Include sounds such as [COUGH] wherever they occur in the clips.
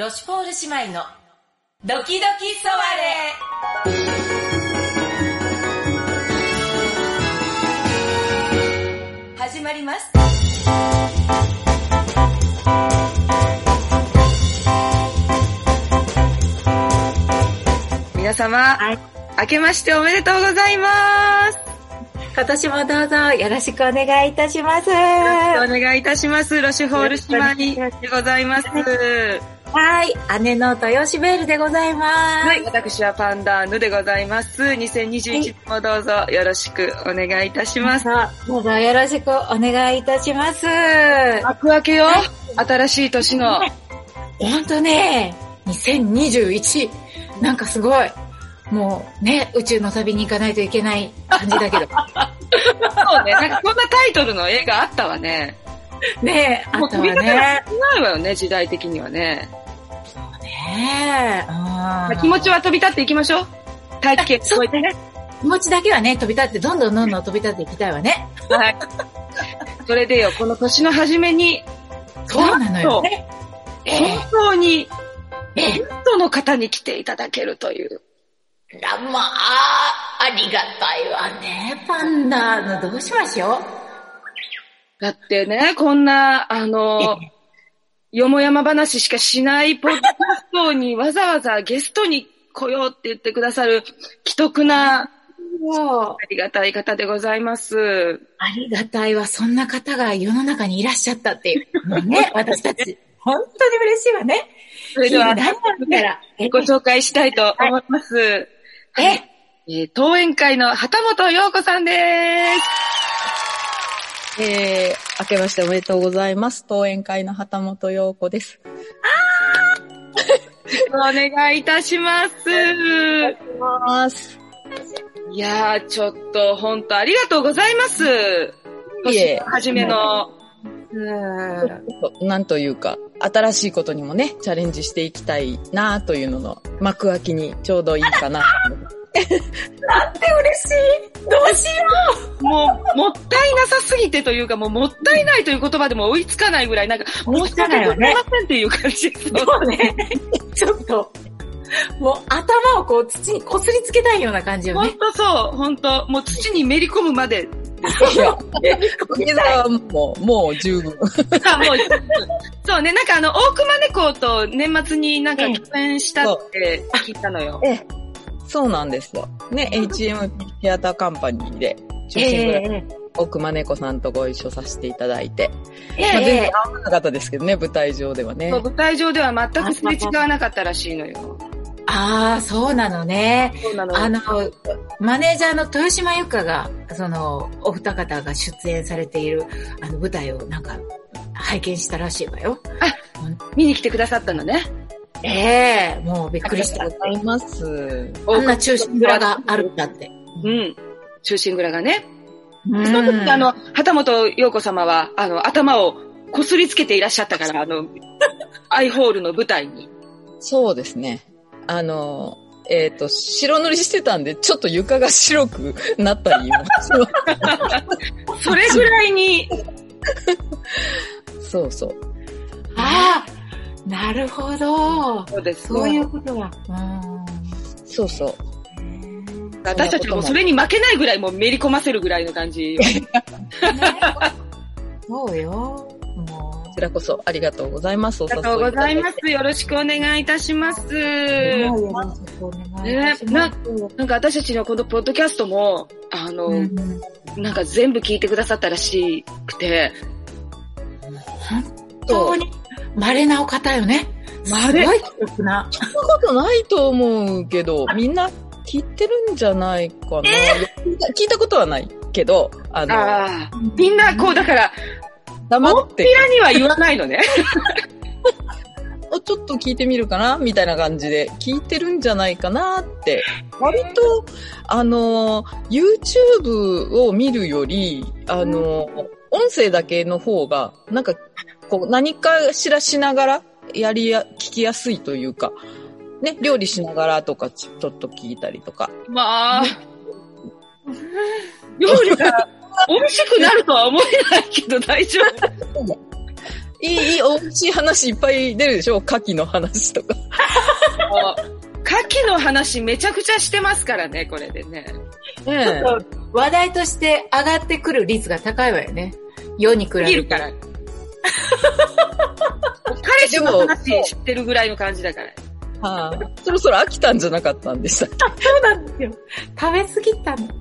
ロシュポール姉妹のドキドキソワレ始まります。皆様、はい明けましておめでとうございます。今年もどうぞよろしくお願いいたします。よろはしくお願いいたします。ロシュホール姉妹でございます。い。姉の豊吉ベールでございます。はい、私はパンダーヌでございます。2021年もどうぞよろしくお願いいたします。どうぞよろしくお願いいたします。幕開けよ、新しい年の。ほんとね、2021、なんかすごい。もうね、宇宙の旅に行かないといけない感じだけど。[LAUGHS] そうね、なんかこんなタイトルの映画あったわね。[LAUGHS] ねえ、あもうったわ飛び方がね。少ないわよね、時代的にはね。ねえ、うん気持ちは飛び立っていきましょう。大気圏超えてね。気持ちだけはね、飛び立って、どんどんどんどん飛び立っていきたいわね。はい。それでよ、この年の初めに、そうなのよね。本当に、え？えゲストの方に来ていただけるという。あまあ、ありがたいわね、パンダの、どうしましょう？だってね、こんな、あの、よもやま話しかしないポッドキャストにわざわざゲストに来ようって言ってくださる既得な。ありがたい方でございます。ありがたいわ、そんな方が世の中にいらっしゃったっていう。[LAUGHS] ね、私たち。本当に嬉しいわね。それでは、ご紹介したいと思います。え？えー当園会の旗本陽子さんです。えー、明けましておめでとうございます。登園会の旗本陽子です。お願いいたします。ます。いやー、ちょっと、本当ありがとうございます。いえ年の初めの。なんというか、新しいことにもね、チャレンジしていきたいなというのの幕開きにちょうどいいかな。[LAUGHS] なんて嬉しい。どうしよもう、もったいなさすぎてというか、もう、もったいないという言葉でも追いつかないぐらい、なんか、申し訳ございませんっていう感じです。う。もうね、ちょっと、もう頭をこう土にこすりつけたいような感じよ本ね。当そう、本当もう土にめり込むまで。いや、もう、もう十分。あ、もう、そうね、なんかあの、大熊猫と年末になんか共演したって聞いたのよ。ええ、そうなんですよ。ね、HM シアターカンパニーで、中心ぐらい、え奥間猫さんとご一緒させていただいて。えまあ、全え然合わなかったですけどね、舞台上ではね。舞台上では全くすれ違わなかったらしいのよ。ああ、そうなのね。そうなの。あの、マネージャーの豊島由香が、その、お二方が出演されている、あの、舞台をなんか、拝見したらしいわよ。見に来てくださったのね。ええもうびっくりしたあり。がとうございます。あんな中心蔵があるんだって。うん。中心蔵がね。うんその時、あの、旗本陽子様は、あの、頭をこすりつけていらっしゃったから、あの、[LAUGHS] アイホールの舞台に。そうですね。あの、えっ、と、白塗りしてたんで、ちょっと床が白くなったり [LAUGHS] それぐらいに、す [LAUGHS] そうそう。ああ、なるほど。そうです。そういうことだ。そうそう。私たちもそれに負けないぐらいもうめり込ませるぐらいの感じ。[LAUGHS] そうよ。もこちらこそありがとうございます。おありがとうございます。す。よろしくお願いいたします。う。よろしくお願いします。なんか私たちのこのポッドキャストも、あの、うんなんか全部聞いてくださったらしくて、本当に稀なお方よね。稀すごい曲な。そんなことないと思うけど、みんな聞いてるんじゃないかな。いや聞いたことはないけど、あの、ああ、みんなこうだから、黙っ大ってぴらには言わないのね。お [LAUGHS] ちょっと聞いてみるかなみたいな感じで聞いてるんじゃないかなって。割と、あの、YouTube を見るより、あの、音声だけの方が、なんか、こう、何かしらしながら、やりや、聞きやすいというか、ね、料理しながらとかちちょっと聞いたりとか。まあ、料理が美味しくなるとは思えないけど大丈夫。いい、いい、美味しい話いっぱい出るでしょ？牡蠣の話とか。牡蠣の話めちゃくちゃしてますからね、これでね。ねちょっと話題として上がってくる率が高いわよね。世に比べるから。彼氏の話知ってるぐらいの感じだから。はあ、そろそろ飽きたんじゃなかったんでしたっけ？そうなんですよ。食べ過ぎたの。[LAUGHS]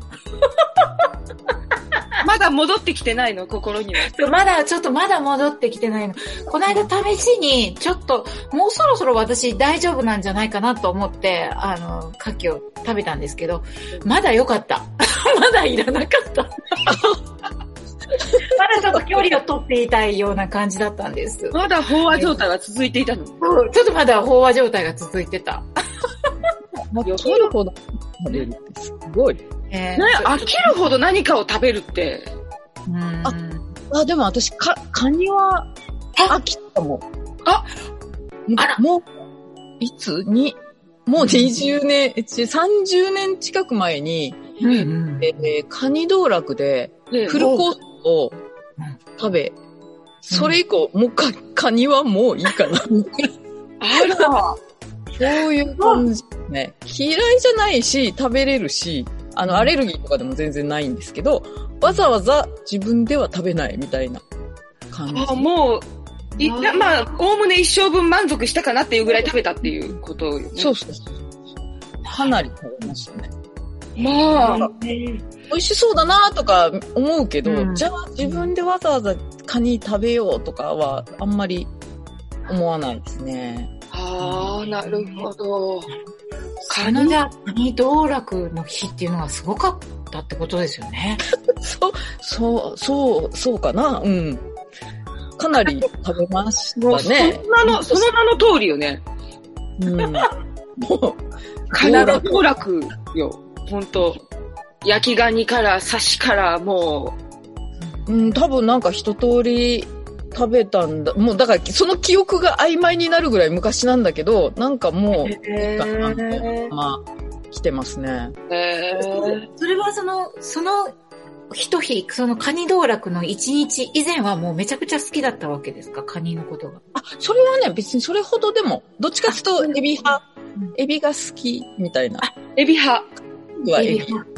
まだ戻ってきてないの、心には。まだ、ちょっとまだ戻ってきてないの。この間試しに、ちょっと、もうそろそろ私大丈夫なんじゃないかなと思って、あの、牡蠣を食べたんですけど、まだ良かった。[LAUGHS] まだいらなかった。[LAUGHS] [LAUGHS] まだちょっと距離を取っていたいような感じだったんです。まだ飽和状態が続いていたの？ちょっとまだ飽和状態が続いてた。飽きるほど食べるってすごい。えーね、飽きるほど何かを食べるって。うんああ、でも私、か、カニは飽きたもん。ああらもう、いつ？に、もう20年、えち30年近く前に、うんうんえーカニ道楽でねフルコースを食べ、それ以降、もうか、カニはもういいかな。あら。そういう感じですね。嫌いじゃないし、食べれるし、あの、アレルギーとかでも全然ないんですけど、わざわざ自分では食べないみたいな感じ。あもう、いなまあ、おおむね一生分満足したかなっていうぐらい食べたっていうことよね。そうそうそう。かなり食べましたね。まあ、美味しそうだなとか思うけど、うんじゃあ自分でわざわざカニ食べようとかはあんまり思わないですね。ああ、なるほど。カニだ、カニ道楽の日っていうのがすごかったってことですよね。[LAUGHS] そう、そう、そう、そうかな？うん。かなり食べましもうそたね。の名の、その名の通りよね。うん。[LAUGHS] もう、カナダ道楽よ。ほんと。焼きガニから刺しからもうん、多分なんか一通り食べたんだ。もうだからその記憶が曖昧になるぐらい昔なんだけど、なんかもう、う。へなんかまあ、来てますね。えー。それはその、その一日、そのカニ道楽の一日以前はもうめちゃくちゃ好きだったわけですか？カニのことが。あ、それはね、別にそれほどでも、どっちかっていうと、エビ派うん、エビが好きみたいな。エビ派。はエビ。うん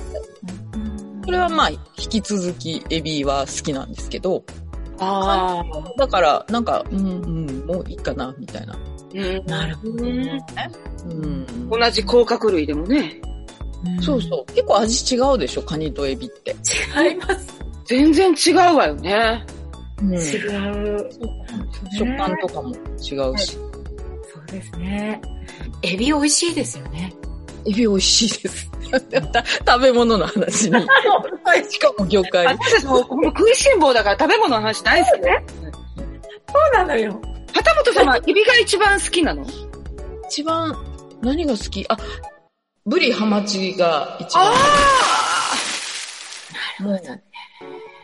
それはまあ、引き続きエビは好きなんですけど、ああ。だから、なんか、うん、うん、もういいかな、みたいな。うんなるほどね。うん。同じ甲殻類でもね。そうそう。結構味違うでしょ、カニとエビって。違います。全然違うわよね。うん違う。食感とかも違うし。そうですね。エビ美味しいですよね。エビ美味しいです。[LAUGHS] 食べ物の話に。しかも魚介。私たちも食いしん坊だから食べ物の話大好きね。そうなのよ。旗本様、エビが一番好きなの？一番、何が好き？あ、ブリハマチが一番。もう、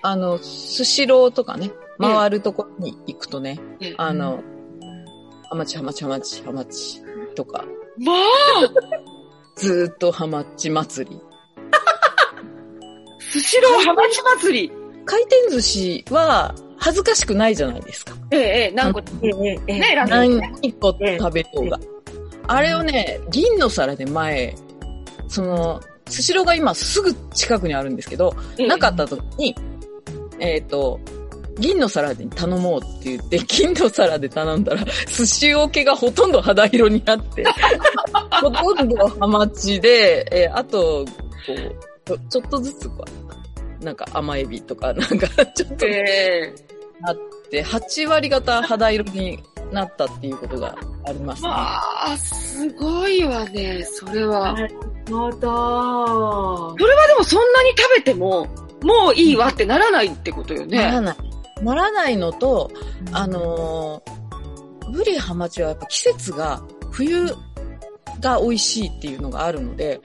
あの、スシローとかね、回るとこに行くとね、あの、ハマチハマチハマチハマチとか、まあずーっとハマチ祭り。スシローハマチ祭り。回転寿司は恥ずかしくないじゃないですか。ええ、ええ、何個、ええ、ええ、ね、ラーメンね。何個食べようが。あれをね、銀の皿で前、その、スシローが今すぐ近くにあるんですけど、なかった時に、えっ、と、銀の皿で頼もうって言って、銀の皿で頼んだら、寿司桶けがほとんど肌色になって、ほとんどハマチで、えーあと、こうちょ、ちょっとずつこう、なんか甘エビとか、なんかちょっとええあって、8割方肌色になったっていうことがありますね。まあ、すごいわね、それは。なるほど。それはでもそんなに食べても、もういいわってならないってことよね。ならない。ならないのと、あのーブリハマチはやっぱ季節が冬が美味しいっていうのがあるので、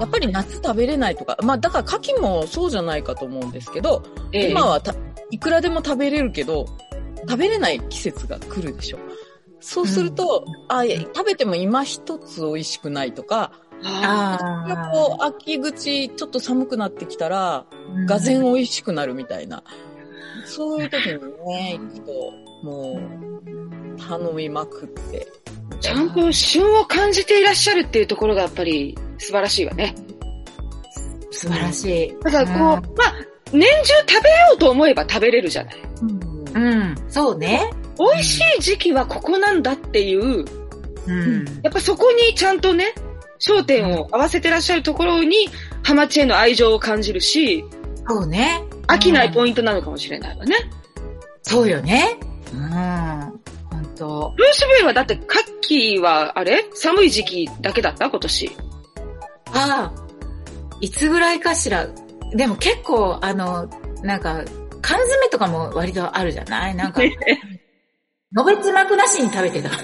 やっぱり夏食べれないとか、まあだから牡蠣もそうじゃないかと思うんですけど、ええ。今はたいくらでも食べれるけど、食べれない季節が来るでしょ。そうすると、あいや食べても今一つ美味しくないとか、ああこう秋口ちょっと寒くなってきたら、ーがぜん美味しくなるみたいな。そういう時にね、行くと、もう、頼みまくって。ちゃんと旬を感じていらっしゃるっていうところがやっぱり素晴らしいわね。素晴らしい。だからこう、まあ、年中食べようと思えば食べれるじゃない。うんうん。そうね。美味しい時期はここなんだっていう、うん。やっぱそこにちゃんとね、焦点を合わせてらっしゃるところに、ハマチへの愛情を感じるし、そうね。飽きないポイントなのかもしれないわね。ト。そうよね。うん。本当ブルースベイはだって、カッキーは、あれ？寒い時期だけだった？今年。ああ、いつぐらいかしら？でも結構、あの、なんか、缶詰とかも割とあるじゃない？なんか、[LAUGHS] のべつ幕なしに食べてた。[LAUGHS]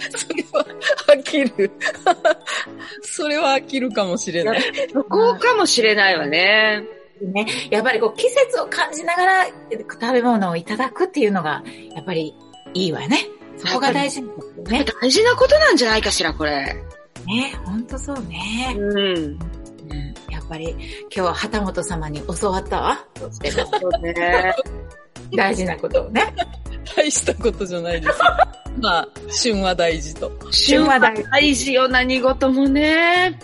[LAUGHS] それは飽きる。[LAUGHS] それは飽きるかもしれない。そこかもしれないわね。ね。やっぱりこう、季節を感じながら食べ物をいただくっていうのが、やっぱりいいわね。そこが大事ね。大事なことなんじゃないかしら、これ。ね、ほんとそうね。うん。うんやっぱり、今日は旗本様に教わったわ。そうね。[LAUGHS] 大事なことをね。大したことじゃないです。まあ、旬は大事と。旬は大事よ、何事もね。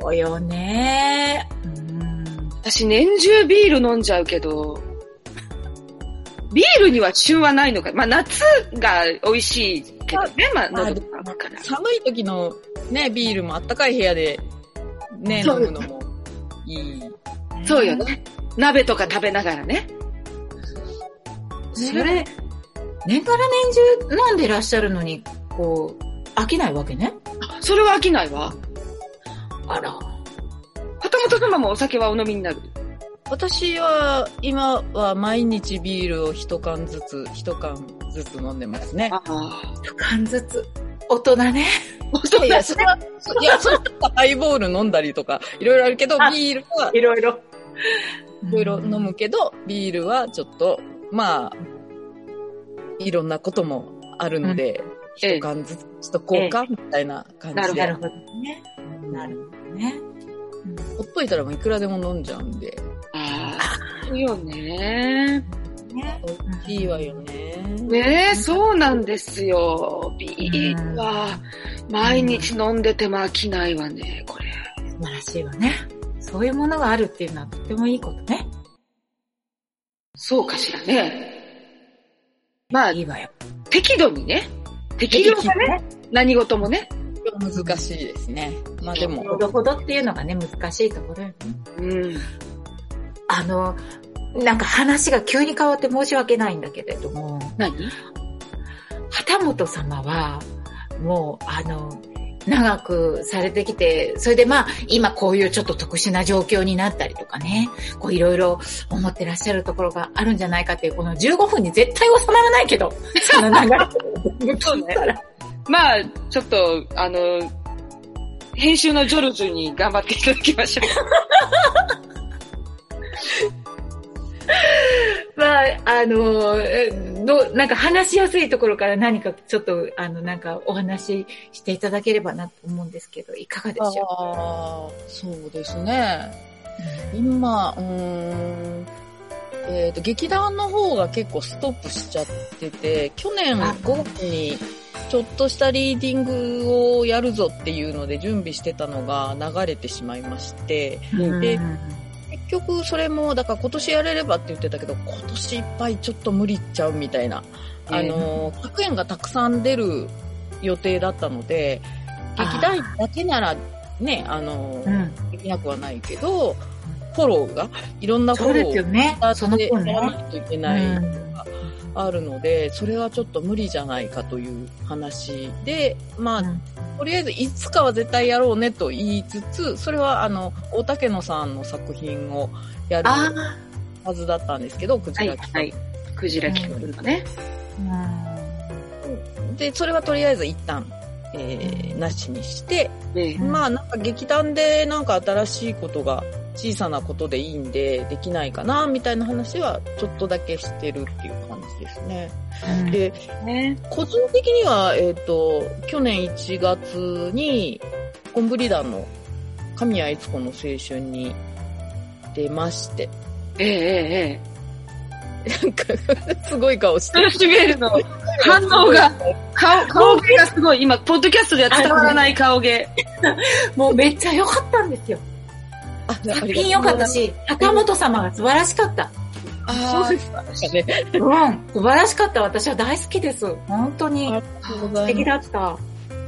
そうよね。うん。私年中ビール飲んじゃうけど、ビールには旬はないのか。まあ夏が美味しいけどね、まあ喉が渇くから。寒い時のね、ビールもあったかい部屋でね、飲むのもいい。そうよね。鍋とか食べながらね。それ、年がら年中飲んでらっしゃるのに、こう、飽きないわけね？それは飽きないわ。あら。旗本様もお酒はお飲みになる？私は、今は毎日ビールを一缶ずつ、一缶ずつ飲んでますね。ああ。一缶ずつ。大人ね。いや、それは、いや、それはハイボール飲んだりとか、いろいろあるけど、あビールは、いろいろ。いろいろ飲むけど、ビールはちょっと、まあ、いろんなこともあるので、ええ一缶ずつしとこうか、みたいな感じで。なるほどね。なるほどね。ほっといたらもういくらでも飲んじゃうんで、ああ。そうよね。ね。大きいわよね。ねえ、そうなんですよ。ビールは、毎日飲んでても飽きないわね、これ。素晴らしいわね。そういうものがあるっていうのはとてもいいことね。そうかしらね。まあい、いわよ。適度にね。適量がね、何事もね。難しいですね。まあでも、ほどほどっていうのがね、難しいところよね。うん。あの、なんか話が急に変わって申し訳ないんだけれども、何？旗本様は、もう、あの、長くされてきて、それでまあ、今こういうちょっと特殊な状況になったりとかね、こういろいろ思ってらっしゃるところがあるんじゃないかっていう、この15分に絶対収まらないけど、[LAUGHS] その流れ。そうね。まあ、ちょっと、あの、編集のジョルジュに頑張っていただきましょ [LAUGHS] まあ、あの、えどう、なんか話しやすいところから何かちょっと、あの、なんかお話ししていただければなと思うんですけど、いかがでしょああ、そうですね。今、うーん、えっ、と、劇団の方が結構ストップしちゃってて、去年あ5月にちょっとしたリーディングをやるぞっていうので準備してたのが流れてしまいまして、う。でうん結局それも、だから今年やれればって言ってたけど、今年いっぱいちょっと無理っちゃうみたいな。あの、100円がたくさん出る予定だったので、劇団員だけならね、あの、うん。できなくはないけど、フォローが、いろんなフォローですよね。をそのや。らないといけない、うんあるので、それはちょっと無理じゃないかという話で、まあ、うんとりあえずいつかは絶対やろうねと言いつつ、それはあの、大竹野さんの作品をやるあはずだったんですけど、クう。はい、ジラ企画はい。クジラ企画のね。あ。で、それはとりあえず一旦、えー、なしにして、ねうんまあなんか劇団でなんか新しいことが小さなことでいいんでできないかなみたいな話はちょっとだけしてるっていう感じですね。うんで、ね。個人的には、えっ、と、去年1月に、コンブリ団の神谷悦子の青春に出まして、えええええなんか、[LAUGHS] すごい顔して豊島メールの反応が、顔、顔芸がすごい。今、ポッドキャストでは伝わらない顔芸。[LAUGHS] もうめっちゃ良かったんですよ。あ、作品良かったし、高本様が素晴らしかった。あそうですかね。うん。素晴らしかった。私は大好きです。本当に。素敵だった。はい。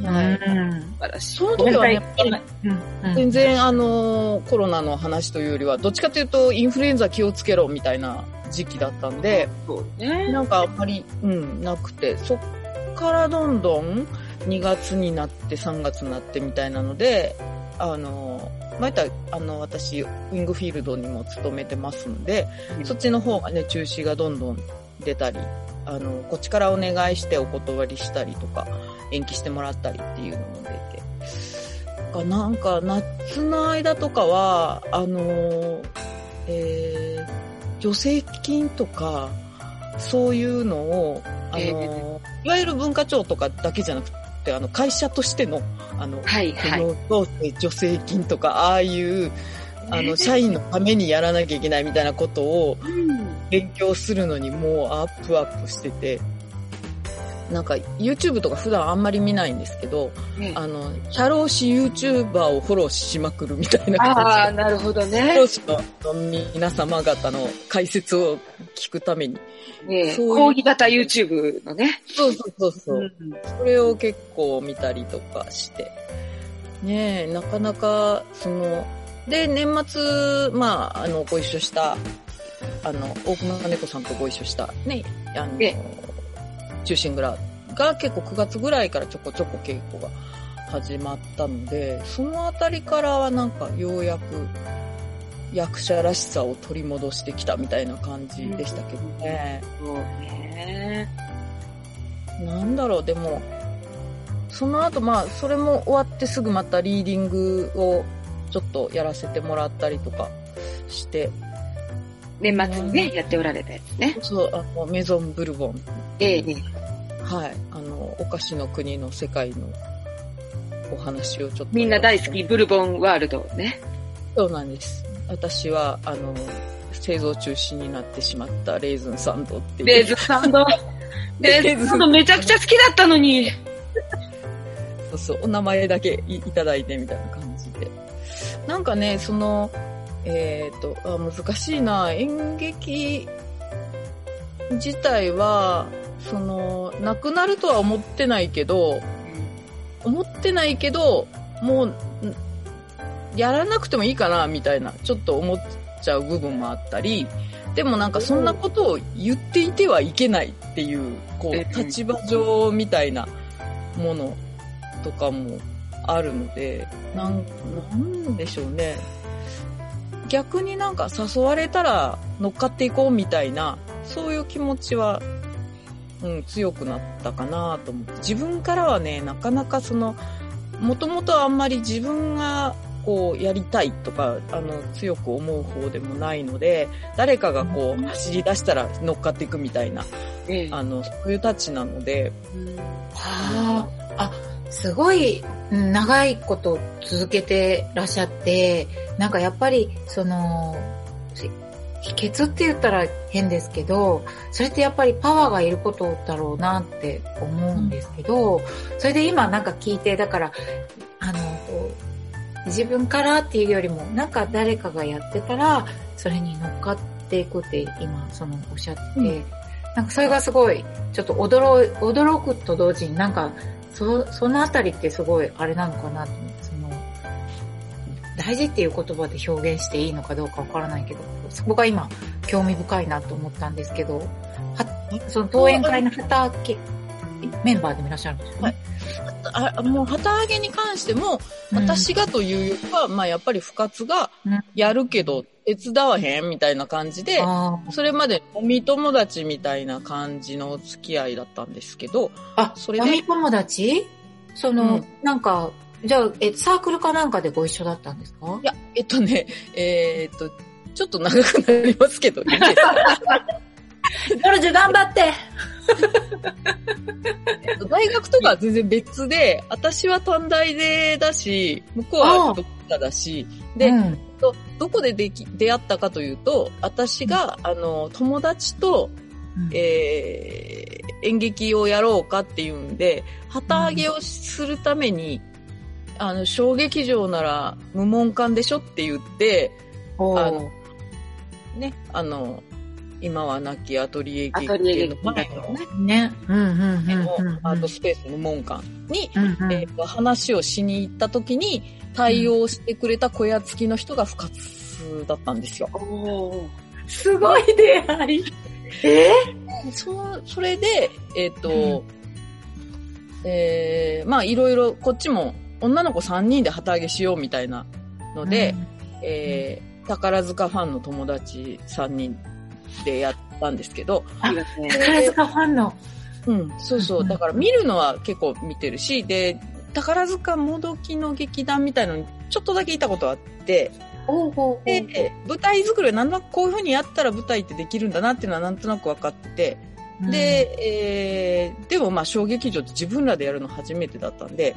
うん。素晴らしい。その時はね、うん。うん全然あの、コロナの話というよりは、どっちかというとインフルエンザ気をつけろみたいな時期だったんで、ね。なんかあんまり、うん、なくて、そっからどんどん2月になって3月になってみたいなので、あの、また、あの、私、ウィングフィールドにも勤めてますので、うんそっちの方がね、中止がどんどん出たり、あの、こっちからお願いしてお断りしたりとか、延期してもらったりっていうのも出て。がなんか、夏の間とかは、あの、えー、助成金とか、そういうのを、あの、えいわゆる文化庁とかだけじゃなくて、あの、会社としての、あの、はい、はい。雇用調整助成金とか、ああいう、あの、社員のためにやらなきゃいけないみたいなことをうん。勉強するのにもうアップアップしてて、なんか YouTube とか普段あんまり見ないんですけど、ねあの、社労士 YouTuber をフォローしまくるみたいなああ、感なるほどじで、ね社。労士の皆様方の解説を聞くために。ねそう講義型 YouTube のね。そうそうそうそう。うんそれを結構見たりとかして。ねえ、なかなか、その、で、年末、まあ、あの、ご一緒した、あの、大熊猫さんとご一緒した、ね、あのえ、中心蔵が結構9月ぐらいからちょこちょこ稽古が始まったので、そのあたりからはなんかようやく役者らしさを取り戻してきたみたいな感じでしたけどね。そうね。なんだろう、でも、その後、まあ、それも終わってすぐまたリーディングをちょっとやらせてもらったりとかして、年末にね、やっておられたやつね。そう、あの、メゾンブルボン。ええ。はい。あの、お菓子の国の世界のお話をちょっと。みんな大好き、ブルボンワールドね。そうなんです。私は、あの、製造中止になってしまったレーズンサンドっていう。レーズンサンド。[LAUGHS] レーズンサンドめちゃくちゃ好きだったのに。そうそう、お名前だけいいただいてみたいな感じで。なんかね、その、えっ、とあ、難しいな、演劇自体は、その、なくなるとは思ってないけど、思ってないけど、もう、んやらなくてもいいかな、みたいな、ちょっと思っちゃう部分もあったり、でもなんかそんなことを言っていてはいけないっていう、こうんう、立場上みたいなものとかもあるので、なん、なんでしょうね。逆になんか誘われたら乗っかっていこうみたいな、そういう気持ちは、うん、強くなったかなと思って。自分からはね、なかなかその、もともとあんまり自分がこうやりたいとか、あの、強く思う方でもないので、誰かがこう走り出したら乗っかっていくみたいな、ええ。あの、そういうたちなので、はあ、あ、すごいうん長いこと続けてらっしゃって、なんかやっぱり、その、し秘訣って言ったら変ですけど、それってやっぱりパワーがいることだろうなって思うんですけど、それで今なんか聞いて、だから、あの、こう自分からっていうよりも、なんか誰かがやってたら、それに乗っかっていくって今、そのおっしゃってて、うん。なんかそれがすごい、ちょっと驚い、驚くと同時になんか、そ、そのあたりってすごいあれなのかなと大事っていう言葉で表現していいのかどうかわからないけど、そこが今、興味深いなと思ったんですけど、は、その登園会の畑、メンバーでもいらっしゃるんですよね。はい。あもう旗揚げに関しても、私がというよりは、まあやっぱり不活がうん。やるけど手伝わへんみたいな感じで、それまで飲み友達みたいな感じのお付き合いだったんですけど、あ、それで飲み友達？その、うん。なんか、じゃあ、え、サークルかなんかでご一緒だったんですか？いや、えっとね、えーっと、ちょっと長くなりますけど、ね、[LAUGHS] 彼女頑張って。[LAUGHS] 大学とかは全然別で、私は短大でだし、向こうはドクターだし、で、うん、と、どこででき出会ったかというと、私が、あの、友達と、うん。えー演劇をやろうかっていうんで、旗揚げをするために、あの、小劇場なら無門館でしょって言って、あの、ね、あの、今は亡きアトリエ劇アトリエの劇前のね、ね。うんうんうんうんうん。アートスペース無門館に、うんうんえーと話をしに行った時に対応してくれた小屋付きの人が深津だったんですよ。すごい出会い。え？そそれで、えっ、と、えーまあいろいろこっちも女の子3人で旗揚げしようみたいなので、えー宝塚ファンの友達3人でやったんですけど。宝塚ファンの。うん、そうそうう。んだから見るのは結構見てるし、で、宝塚もどきの劇団みたいのにちょっとだけいたことあって、おうほうで、舞台作りはなんとなくこういう風にやったら舞台ってできるんだなっていうのはなんとなく分かってて、で、えー、でもまあ小劇場って自分らでやるの初めてだったんで、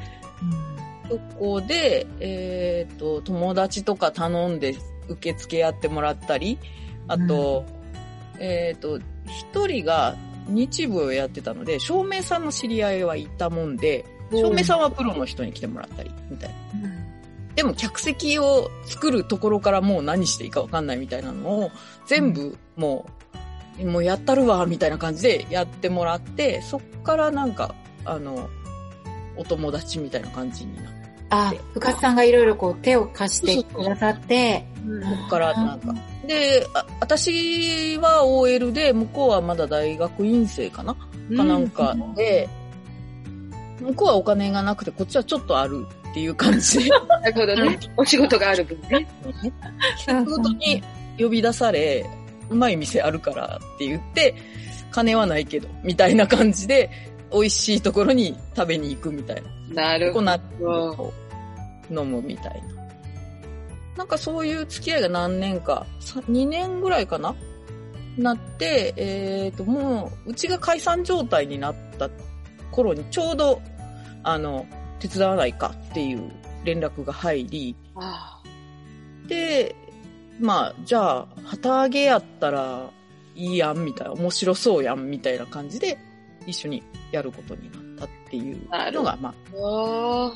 そこで、えっ、と、友達とか頼んで受付やってもらったり、あと、えっ、と、一人が日舞をやってたので、照明さんの知り合いはいたもんで、照明さんはプロの人に来てもらったり、みたいな。でも客席を作るところからもう何していいかわかんないみたいなのを全部もう、もうやったるわ、みたいな感じでやってもらって、そっからなんか、あの、お友達みたいな感じになって、あ、深津さんがいろいろこう手を貸してくださって、そっからなんか。で、あ私は OL で、向こうはまだ大学院生かなかなんかで、向こうはお金がなくて、こっちはちょっとあるっていう感じで、なるほどね。お仕事がある分ね。仕事に呼び出され、うまい店あるからって言って、金はないけど、みたいな感じで、美味しいところに食べに行くみたいな。なるほココナッツを飲むみたいな。なんかそういう付き合いが何年か、さ2年ぐらいかな？なって、えっ、と、もう、うちが解散状態になった頃にちょうど、あの、手伝わないかっていう連絡が入り、ど。あで、まあ、じゃあ、旗揚げやったらいいやん、みたいな、面白そうやん、みたいな感じで、一緒にやることになったっていうのが、まあ、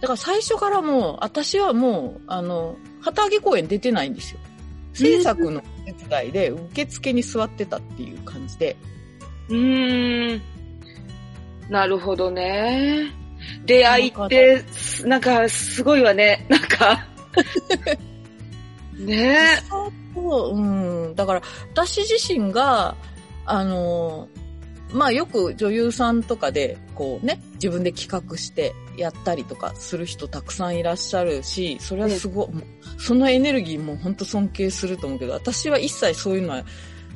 だから最初からもう、私はもう、あの、旗揚げ公演出てないんですよ。制作の手伝いで受付に座ってたっていう感じで。うーん。なるほどね。出会いって、なんか、すごいわね。なんか。[LAUGHS] ねそう、うん。だから、私自身が、あの、まあよく女優さんとかで、こうね、自分で企画してやったりとかする人たくさんいらっしゃるし、それはすごい、そのエネルギーも本当尊敬すると思うけど、私は一切そういうのは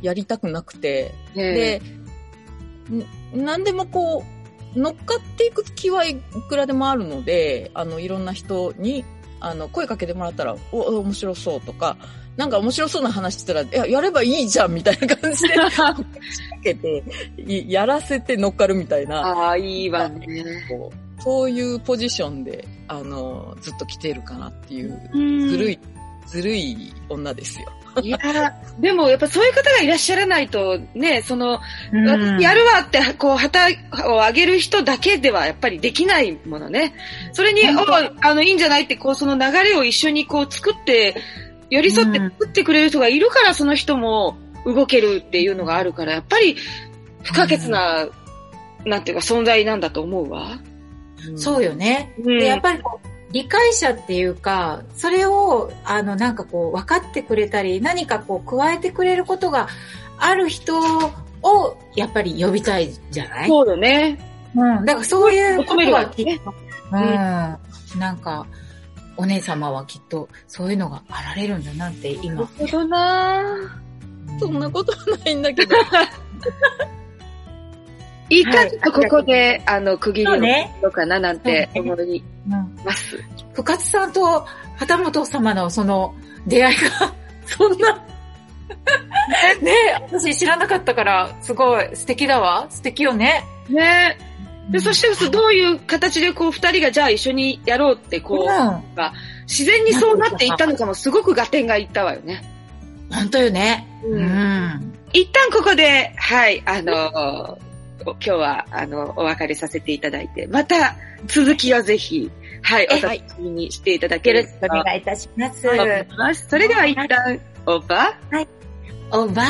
やりたくなくて、ね。で、ん何でもこう、乗っかっていく気はいくらでもあるので、あの、いろんな人に、あの、声かけてもらったら、お、面白そうとか、なんか面白そうな話したら、いや、やればいいじゃんみたいな感じで、[LAUGHS] 仕掛けて、いやらせて乗っかるみたいな、ああ、いいわね。こうそういうポジションで、あの、ずっと来てるかなっていう、うんずるい、ずるい女ですよ。いや、でもやっぱそういう方がいらっしゃらないと、ね、その、うん私やるわって、こう、旗を上げる人だけではやっぱりできないものね。それに、あの、いいんじゃないって、こう、その流れを一緒にこう作って、寄り添ってうん作ってくれる人がいるから、その人も動けるっていうのがあるから、やっぱり不可欠な、なんていうか存在なんだと思うわ。そうよね。うんで、やっぱりこう、理解者っていうか、それを、あの、なんかこう、分かってくれたり、何かこう、加えてくれることがある人を、やっぱり呼びたいじゃない？そうだね。うん。だからそういうことは求めるきっと、うん。なんか、お姉様はきっと、そういうのがあられるんだなって、なる今。ほどなそんなことはないんだけど。[LAUGHS] いい感じとここで、あの、区切りをそうかななんて思いうん。ます。深津さんと旗本様のその出会いが、[LAUGHS] そんな、[LAUGHS] ねえ、私知らなかったから、すごい素敵だわ。素敵よね。ねで、そして、どういう形でこう、二人がじゃあ一緒にやろうって、こう、うん。自然にそうなっていったのかもすごく合点がいったわよね。本当よね。ううんん。一旦ここで、はい、あの、今日は、あの、お別れさせていただいて、また続きをぜひ、はい、おえ楽しみにしていただけるよろしくお願いいたします。それでは一旦、オーバー。おば